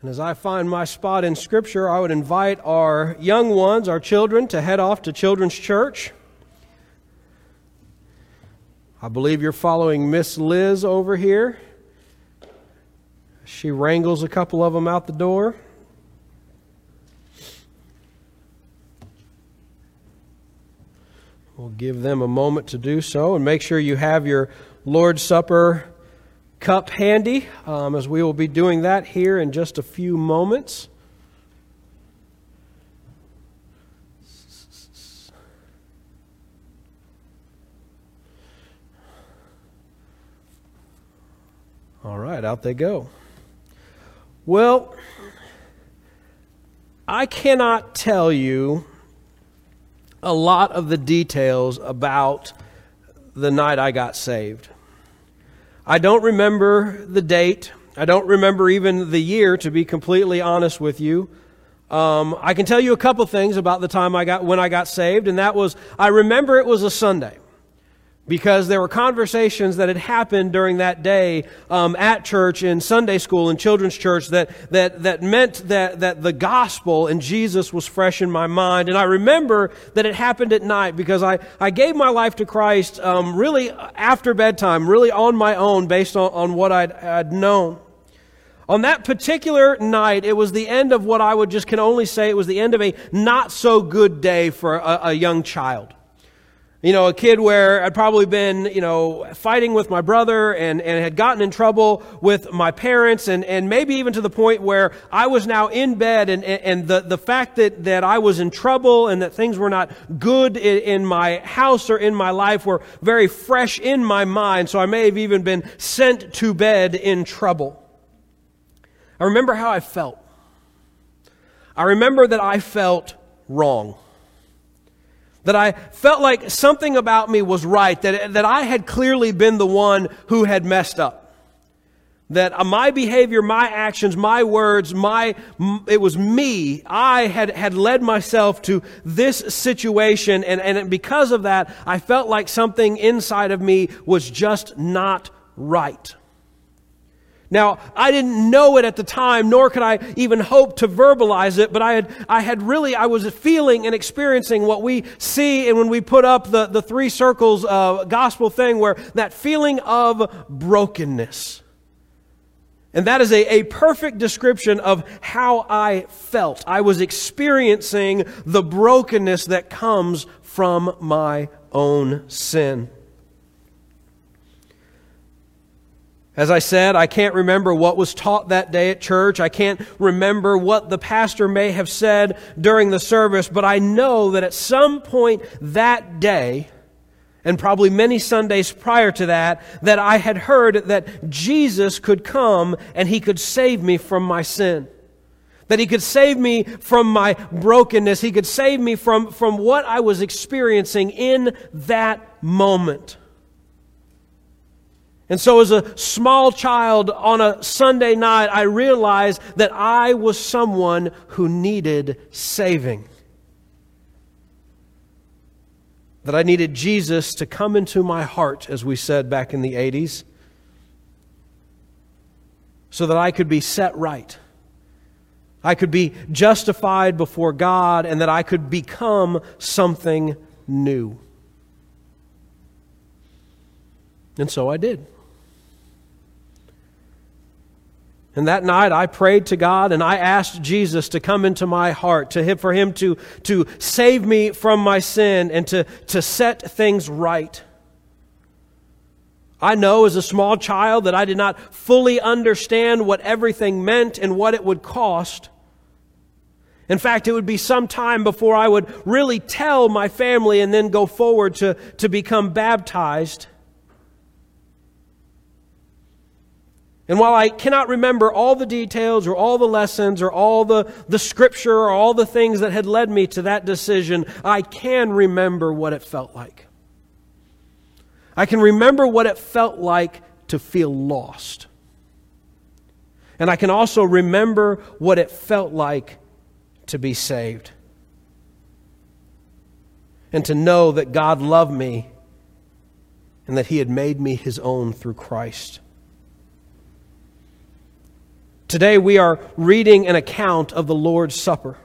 And as I find my spot in Scripture, I would invite our young ones, our children, to head off to Children's Church. I believe you're following Miss Liz over here. She wrangles a couple of them out the door. We'll give them a moment to do so and make sure you have your Lord's Supper cup handy um, as we will be doing that here in just a few moments. All right, out they go. Well, I cannot tell you a lot of the details about the night I got saved. I don't remember the date. I don't remember even the year, to be completely honest with you. Um, I can tell you a couple things about the time I got when I got saved, and that was I remember it was a Sunday because there were conversations that had happened during that day um, at church, in Sunday school, in children's church that, that, that meant that, that the gospel and Jesus was fresh in my mind. And I remember that it happened at night because I, I gave my life to Christ um, really after bedtime, really on my own based on, on what I'd, I'd known. On that particular night, it was the end of what I would just can only say it was the end of a not so good day for a, a young child. You know, a kid where I'd probably been, you know, fighting with my brother and, and had gotten in trouble with my parents and, and maybe even to the point where I was now in bed and, and the, the fact that, that I was in trouble and that things were not good in, in my house or in my life were very fresh in my mind. So I may have even been sent to bed in trouble. I remember how I felt. I remember that I felt wrong that I felt like something about me was right, that, that I had clearly been the one who had messed up. That uh, my behavior, my actions, my words, my, it was me. I had, had led myself to this situation, and, and because of that, I felt like something inside of me was just not right. Now, I didn't know it at the time, nor could I even hope to verbalize it, but I had, I had really, I was feeling and experiencing what we see and when we put up the, the three circles uh, gospel thing where that feeling of brokenness. And that is a, a perfect description of how I felt. I was experiencing the brokenness that comes from my own sin. As I said, I can't remember what was taught that day at church. I can't remember what the pastor may have said during the service, but I know that at some point that day, and probably many Sundays prior to that, that I had heard that Jesus could come and he could save me from my sin. That he could save me from my brokenness. He could save me from, from what I was experiencing in that moment. And so, as a small child on a Sunday night, I realized that I was someone who needed saving. That I needed Jesus to come into my heart, as we said back in the 80s, so that I could be set right. I could be justified before God, and that I could become something new. And so I did. And that night I prayed to God and I asked Jesus to come into my heart, to him, for him to, to save me from my sin and to, to set things right. I know as a small child that I did not fully understand what everything meant and what it would cost. In fact, it would be some time before I would really tell my family and then go forward to, to become baptized. And while I cannot remember all the details or all the lessons or all the, the scripture or all the things that had led me to that decision, I can remember what it felt like. I can remember what it felt like to feel lost. And I can also remember what it felt like to be saved. And to know that God loved me and that He had made me His own through Christ. Today we are reading an account of the Lord's Supper.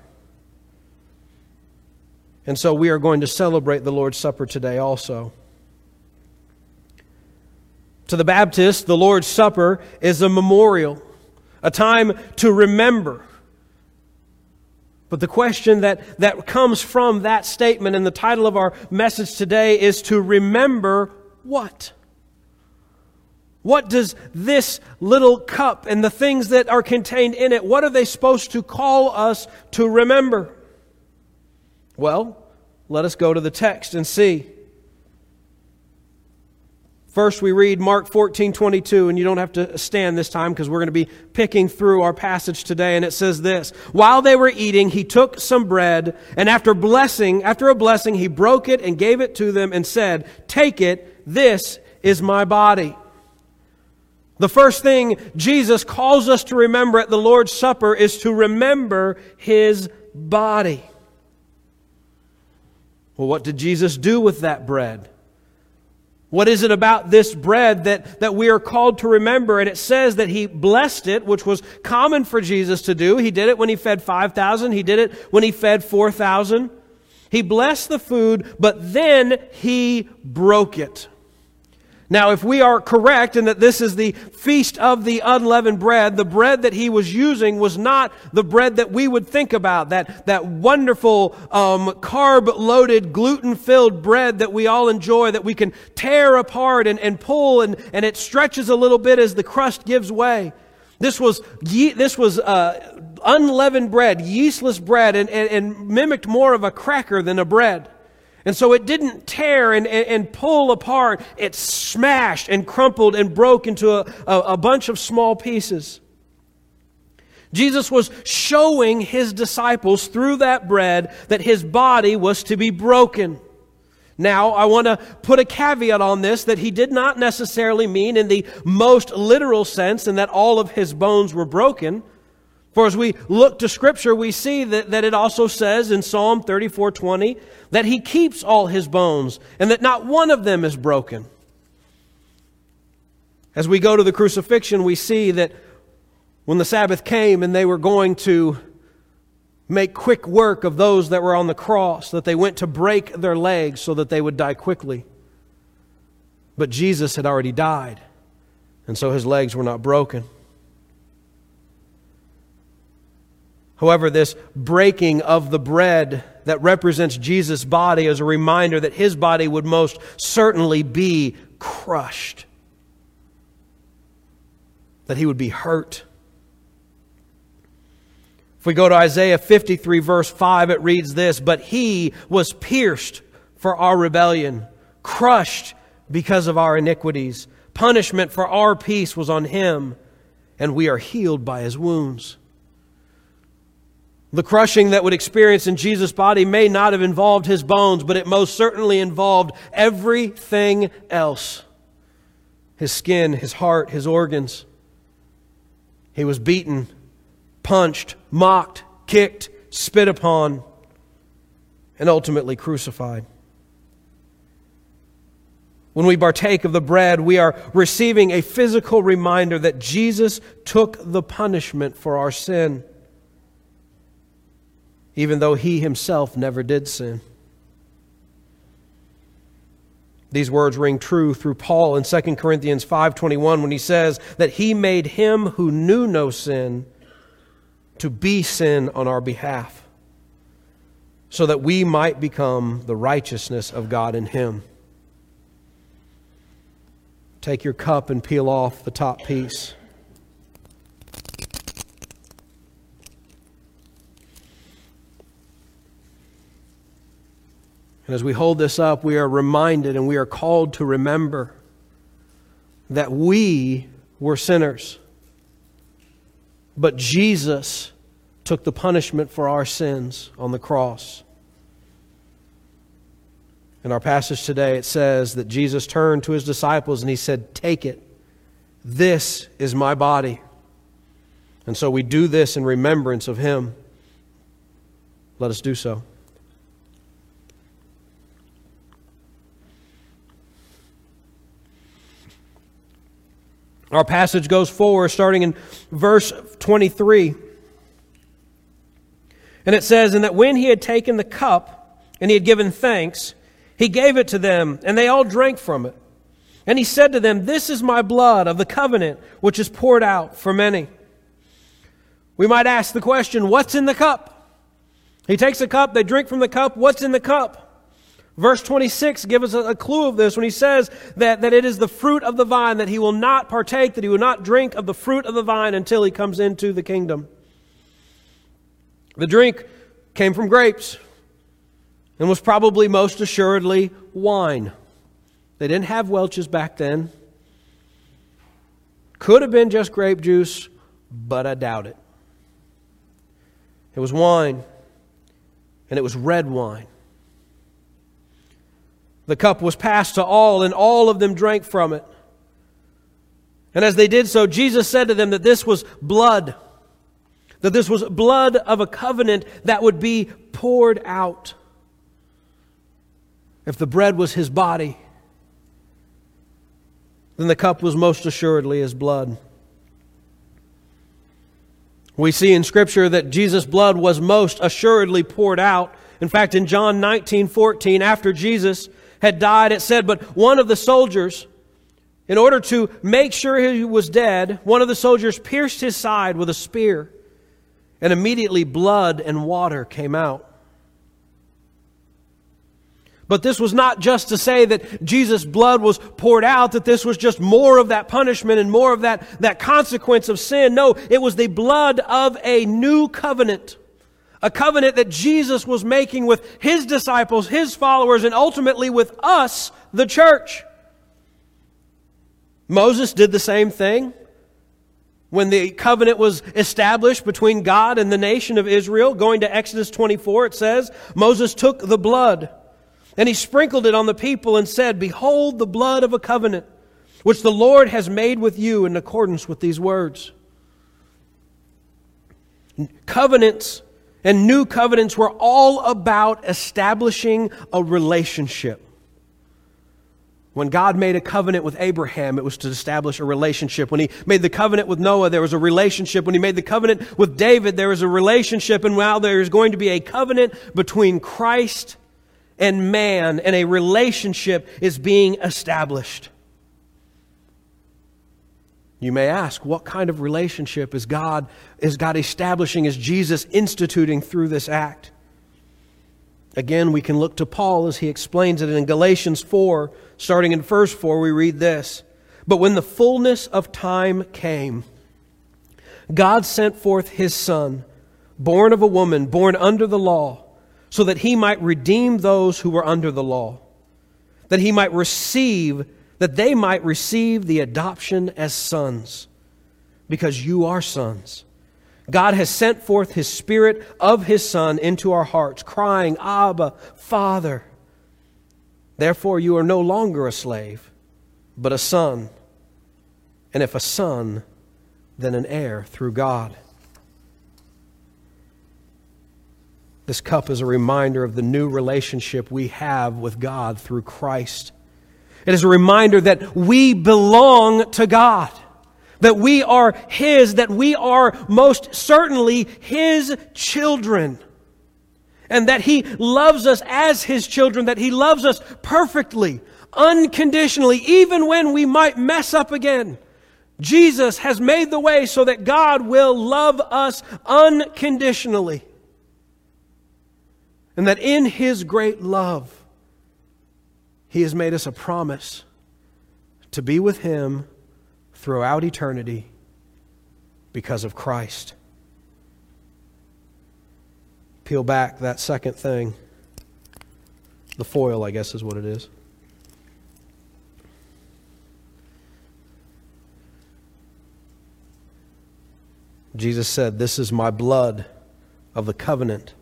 And so we are going to celebrate the Lord's Supper today also. To the Baptist, the Lord's Supper is a memorial, a time to remember. But the question that, that comes from that statement and the title of our message today is to remember what? What does this little cup and the things that are contained in it, what are they supposed to call us to remember? Well, let us go to the text and see. First, we read Mark 14, 22, and you don't have to stand this time because we're going to be picking through our passage today. And it says this While they were eating, he took some bread, and after blessing, after a blessing, he broke it and gave it to them and said, Take it, this is my body. The first thing Jesus calls us to remember at the Lord's Supper is to remember his body. Well, what did Jesus do with that bread? What is it about this bread that, that we are called to remember? And it says that he blessed it, which was common for Jesus to do. He did it when he fed 5,000. He did it when he fed 4,000. He blessed the food, but then he broke it. Now, if we are correct in that this is the feast of the unleavened bread, the bread that he was using was not the bread that we would think about, that, that wonderful um, carb loaded, gluten filled bread that we all enjoy, that we can tear apart and, and pull, and, and it stretches a little bit as the crust gives way. This was, ye- this was uh, unleavened bread, yeastless bread, and, and, and mimicked more of a cracker than a bread. And so it didn't tear and, and, and, pull apart. It smashed and crumpled and broke into a, a, a bunch of small pieces. Jesus was showing his disciples through that bread that his body was to be broken. Now, I want to put a caveat on this that he did not necessarily mean in the most literal sense and that all of his bones were broken. For as we look to Scripture, we see that, that it also says in Psalm 34 20 that he keeps all his bones and that not one of them is broken. As we go to the crucifixion, we see that when the Sabbath came and they were going to make quick work of those that were on the cross, that they went to break their legs so that they would die quickly. But Jesus had already died, and so his legs were not broken. However, this breaking of the bread that represents Jesus' body is a reminder that his body would most certainly be crushed, that he would be hurt. If we go to Isaiah 53, verse 5, it reads this But he was pierced for our rebellion, crushed because of our iniquities. Punishment for our peace was on him, and we are healed by his wounds. The crushing that would experience in Jesus' body may not have involved his bones, but it most certainly involved everything else his skin, his heart, his organs. He was beaten, punched, mocked, kicked, spit upon, and ultimately crucified. When we partake of the bread, we are receiving a physical reminder that Jesus took the punishment for our sin even though he himself never did sin. These words ring true through Paul in 2 Corinthians 5:21 when he says that he made him who knew no sin to be sin on our behalf so that we might become the righteousness of God in him. Take your cup and peel off the top piece. And as we hold this up, we are reminded and we are called to remember that we were sinners. But Jesus took the punishment for our sins on the cross. In our passage today, it says that Jesus turned to his disciples and he said, Take it. This is my body. And so we do this in remembrance of him. Let us do so. Our passage goes forward, starting in verse 23. And it says, And that when he had taken the cup and he had given thanks, he gave it to them, and they all drank from it. And he said to them, This is my blood of the covenant, which is poured out for many. We might ask the question, What's in the cup? He takes a cup, they drink from the cup. What's in the cup? Verse 26 gives us a clue of this when he says that, that it is the fruit of the vine, that he will not partake, that he will not drink of the fruit of the vine until he comes into the kingdom. The drink came from grapes and was probably most assuredly wine. They didn't have Welch's back then. Could have been just grape juice, but I doubt it. It was wine, and it was red wine. The cup was passed to all, and all of them drank from it. And as they did so, Jesus said to them that this was blood, that this was blood of a covenant that would be poured out. If the bread was his body, then the cup was most assuredly his blood. We see in Scripture that Jesus' blood was most assuredly poured out. In fact, in John 19 14, after Jesus had died, it said, But one of the soldiers, in order to make sure he was dead, one of the soldiers pierced his side with a spear, and immediately blood and water came out. But this was not just to say that Jesus' blood was poured out, that this was just more of that punishment and more of that, that consequence of sin. No, it was the blood of a new covenant a covenant that Jesus was making with his disciples, his followers, and ultimately with us, the church. Moses did the same thing when the covenant was established between God and the nation of Israel. Going to Exodus 24, it says, Moses took the blood and he sprinkled it on the people and said, Behold the blood of a covenant, which the Lord has made with you in accordance with these words. Covenants and new covenants were all about establishing a relationship. When God made a covenant with Abraham, it was to establish a relationship. When He made the covenant with Noah, there was a relationship. When He made the covenant with David, there was a relationship. And now there is going to be a covenant between Christ and man, and a relationship is being established. You may ask, what kind of relationship is God, is God establishing, is Jesus instituting through this act? Again, we can look to Paul as he explains it in Galatians 4, starting in verse 4, we read this. But when the fullness of time came, God sent forth his Son, born of a woman, born under the law, so that he might redeem those who were under the law, that he might receive that they might receive the adoption as sons, because you are sons. God has sent forth His Spirit of His Son into our hearts, crying, Abba, Father. Therefore, you are no longer a slave, but a son. And if a son, then an heir through God. This cup is a reminder of the new relationship we have with God through Christ. It is a reminder that we belong to God, that we are His, that we are most certainly His children, and that He loves us as His children, that He loves us perfectly, unconditionally, even when we might mess up again. Jesus has made the way so that God will love us unconditionally. And that in His great love, he has made us a promise to be with Him throughout eternity because of Christ. Peel back that second thing. The foil, I guess, is what it is. Jesus said, This is my blood of the covenant,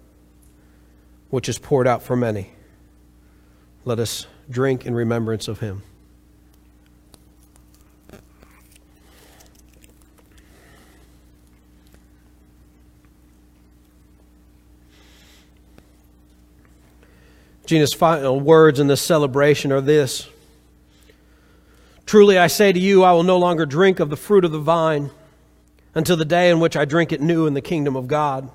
which is poured out for many. Let us drink in remembrance of him. Jesus' final words in this celebration are this Truly I say to you, I will no longer drink of the fruit of the vine until the day in which I drink it new in the kingdom of God.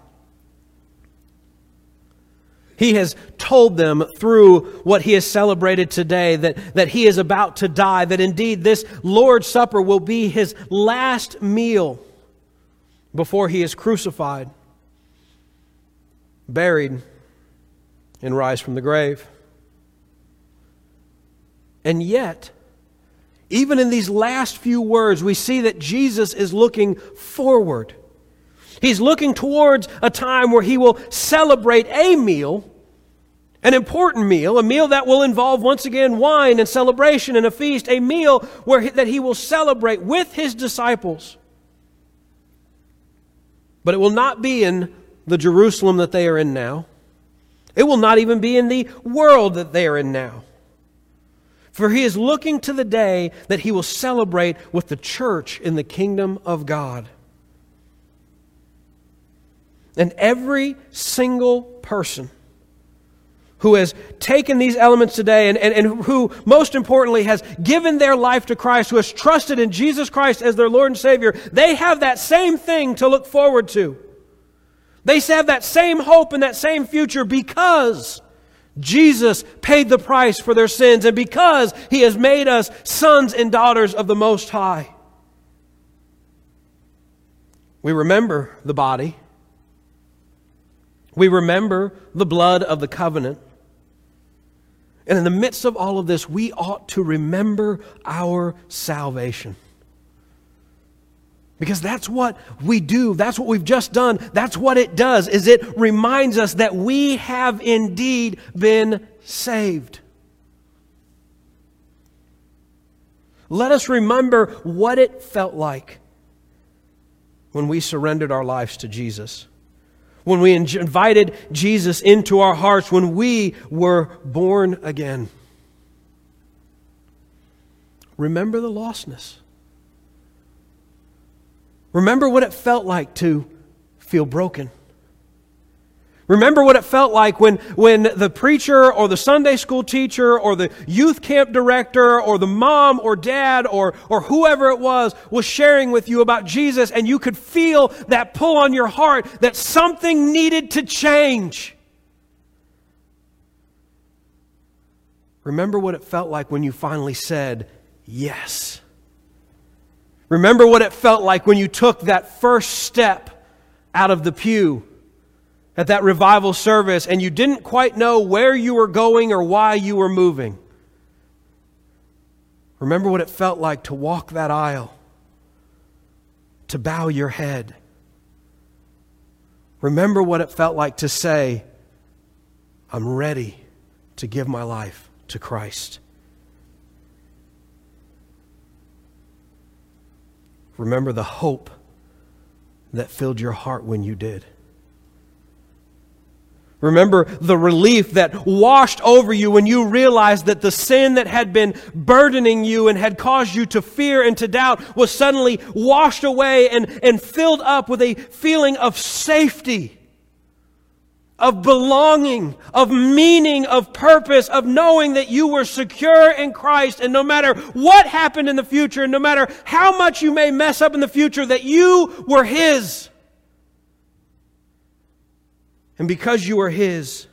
He has told them through what he has celebrated today that, that he is about to die, that indeed this Lord's Supper will be his last meal before he is crucified, buried, and rise from the grave. And yet, even in these last few words, we see that Jesus is looking forward. He's looking towards a time where he will celebrate a meal, an important meal, a meal that will involve once again wine and celebration and a feast, a meal where he, that he will celebrate with his disciples. But it will not be in the Jerusalem that they are in now. It will not even be in the world that they are in now. For he is looking to the day that he will celebrate with the church in the kingdom of God. And every single person who has taken these elements today and, and, and who, most importantly, has given their life to Christ, who has trusted in Jesus Christ as their Lord and Savior, they have that same thing to look forward to. They have that same hope and that same future because Jesus paid the price for their sins, and because He has made us sons and daughters of the Most High. We remember the body. We remember the blood of the covenant. And in the midst of all of this, we ought to remember our salvation. Because that's what we do. That's what we've just done. That's what it does is it reminds us that we have indeed been saved. Let us remember what it felt like when we surrendered our lives to Jesus. When we invited Jesus into our hearts, when we were born again. Remember the lostness. Remember what it felt like to feel broken. Remember what it felt like when, when the preacher or the Sunday school teacher or the youth camp director or the mom or dad or, or whoever it was was sharing with you about Jesus and you could feel that pull on your heart that something needed to change. Remember what it felt like when you finally said yes. Remember what it felt like when you took that first step out of the pew at that revival service and you didn't quite know where you were going or why you were moving. Remember what it felt like to walk that aisle, to bow your head. Remember what it felt like to say, I'm ready to give my life to Christ. Remember the hope that filled your heart when you did. Remember the relief that washed over you when you realized that the sin that had been burdening you and had caused you to fear and to doubt was suddenly washed away and, and filled up with a feeling of safety of belonging, of meaning, of purpose, of knowing that you were secure in Christ, and no matter what happened in the future, and no matter how much you may mess up in the future, that you were His. And because you were His,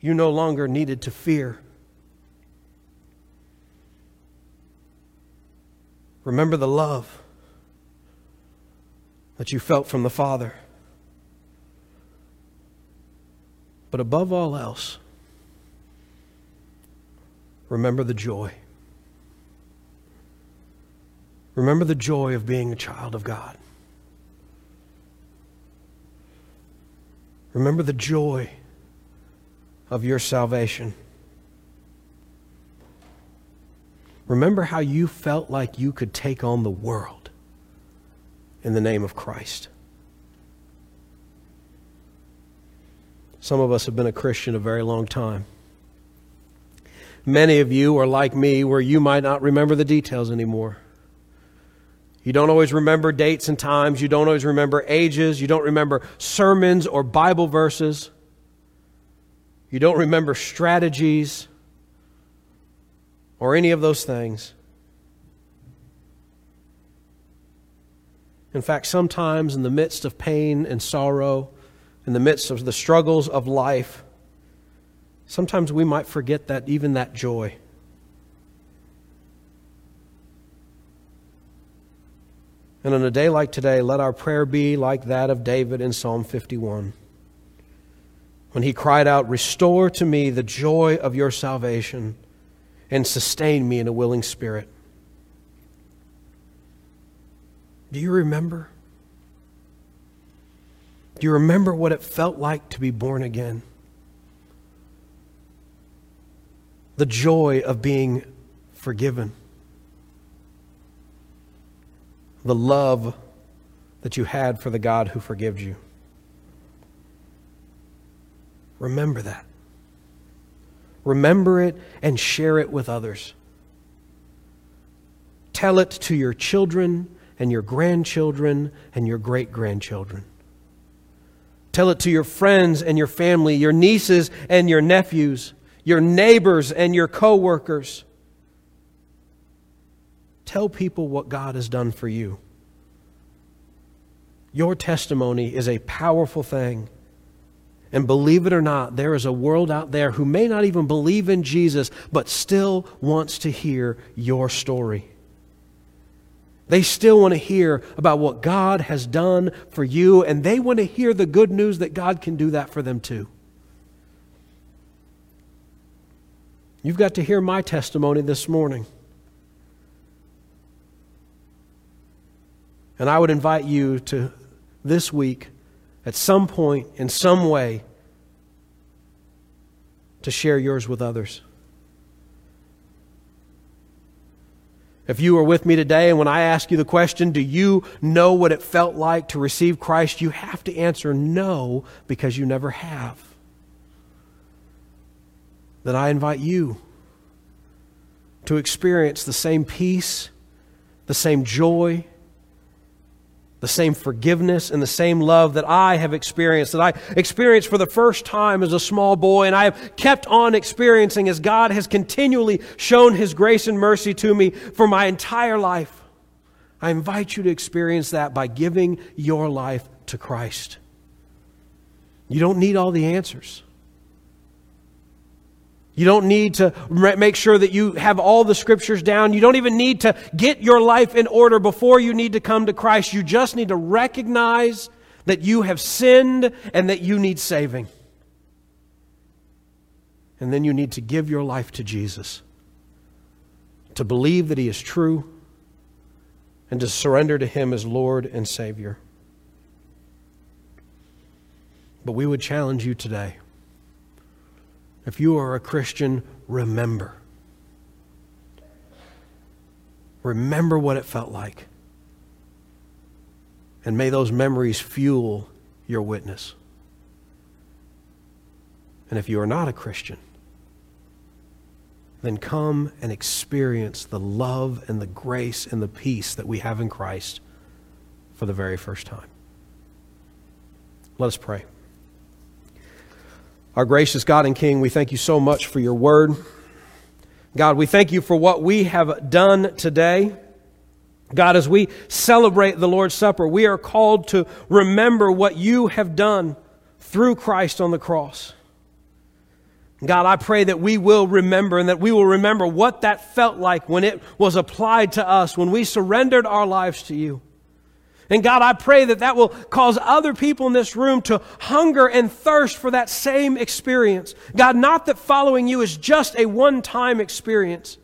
you no longer needed to fear. Remember the love that you felt from the Father. But above all else, remember the joy. Remember the joy of being a child of God. Remember the joy of your salvation. Remember how you felt like you could take on the world in the name of Christ. Some of us have been a Christian a very long time. Many of you are like me, where you might not remember the details anymore. You don't always remember dates and times. You don't always remember ages. You don't remember sermons or Bible verses. You don't remember strategies. or any of those things. In fact, sometimes in the midst of pain and sorrow, in the midst of the struggles of life, sometimes we might forget that even that joy. And on a day like today, let our prayer be like that of David in Psalm 51. When he cried out, Restore to me the joy of your salvation and sustain me in a willing spirit. Do you remember? Do you remember what it felt like to be born again? The joy of being forgiven. The love that you had for the God who forgives you. Remember that. Remember it and share it with others. Tell it to your children and your grandchildren and your great grandchildren. Tell it to your friends and your family, your nieces and your nephews, your neighbors and your coworkers. Tell people what God has done for you. Your testimony is a powerful thing. And believe it or not, there is a world out there who may not even believe in Jesus, but still wants to hear your story. They still want to hear about what God has done for you, and they want to hear the good news that God can do that for them too. You've got to hear my testimony this morning. And I would invite you to this week, at some point, in some way, to share yours with others. If you are with me today, and when I ask you the question, do you know what it felt like to receive Christ? You have to answer no because you never have. Then I invite you to experience the same peace, the same joy, the same forgiveness and the same love that I have experienced, that I experienced for the first time as a small boy, and I have kept on experiencing as God has continually shown His grace and mercy to me for my entire life. I invite you to experience that by giving your life to Christ. You don't need all the answers. You don't need to make sure that you have all the scriptures down. You don't even need to get your life in order before you need to come to Christ. You just need to recognize that you have sinned and that you need saving. And then you need to give your life to Jesus, to believe that He is true, and to surrender to Him as Lord and Savior. But we would challenge you today if you are a Christian, remember. Remember what it felt like. And may those memories fuel your witness. And if you are not a Christian, then come and experience the love and the grace and the peace that we have in Christ for the very first time. Let us pray. Our gracious God and King, we thank you so much for your word. God, we thank you for what we have done today. God, as we celebrate the Lord's Supper, we are called to remember what you have done through Christ on the cross. God, I pray that we will remember and that we will remember what that felt like when it was applied to us, when we surrendered our lives to you. And God, I pray that that will cause other people in this room to hunger and thirst for that same experience. God, not that following you is just a one time experience,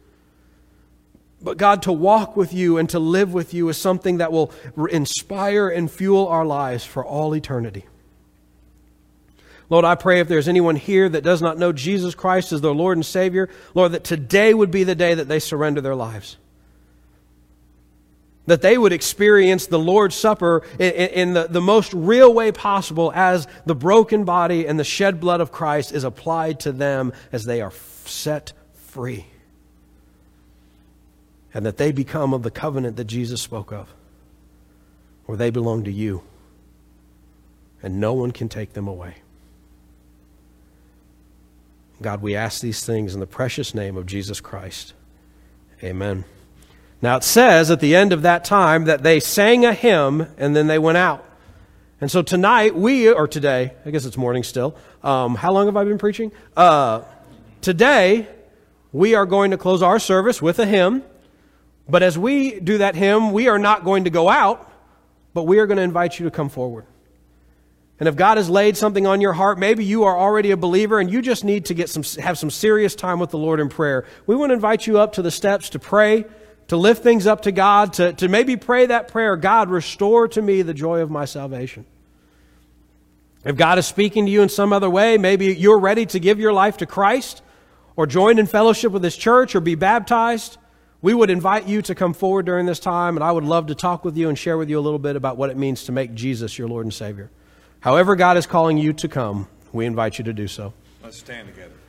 but God, to walk with you and to live with you is something that will inspire and fuel our lives for all eternity. Lord, I pray if there's anyone here that does not know Jesus Christ as their Lord and Savior, Lord, that today would be the day that they surrender their lives that they would experience the Lord's Supper in, in, the, the most real way possible as the broken body and the shed blood of Christ is applied to them as they are set free. And that they become of the covenant that Jesus spoke of, where they belong to you, and no one can take them away. God, we ask these things in the precious name of Jesus Christ. Amen. Now it says at the end of that time that they sang a hymn and then they went out. And so tonight, we, or today, I guess it's morning still. Um, how long have I been preaching? Uh, today, we are going to close our service with a hymn. But as we do that hymn, we are not going to go out, but we are going to invite you to come forward. And if God has laid something on your heart, maybe you are already a believer and you just need to get some, have some serious time with the Lord in prayer. We want to invite you up to the steps to pray, to lift things up to God, to, to maybe pray that prayer God, restore to me the joy of my salvation. If God is speaking to you in some other way, maybe you're ready to give your life to Christ or join in fellowship with His church or be baptized, we would invite you to come forward during this time, and I would love to talk with you and share with you a little bit about what it means to make Jesus your Lord and Savior. However, God is calling you to come, we invite you to do so. Let's stand together.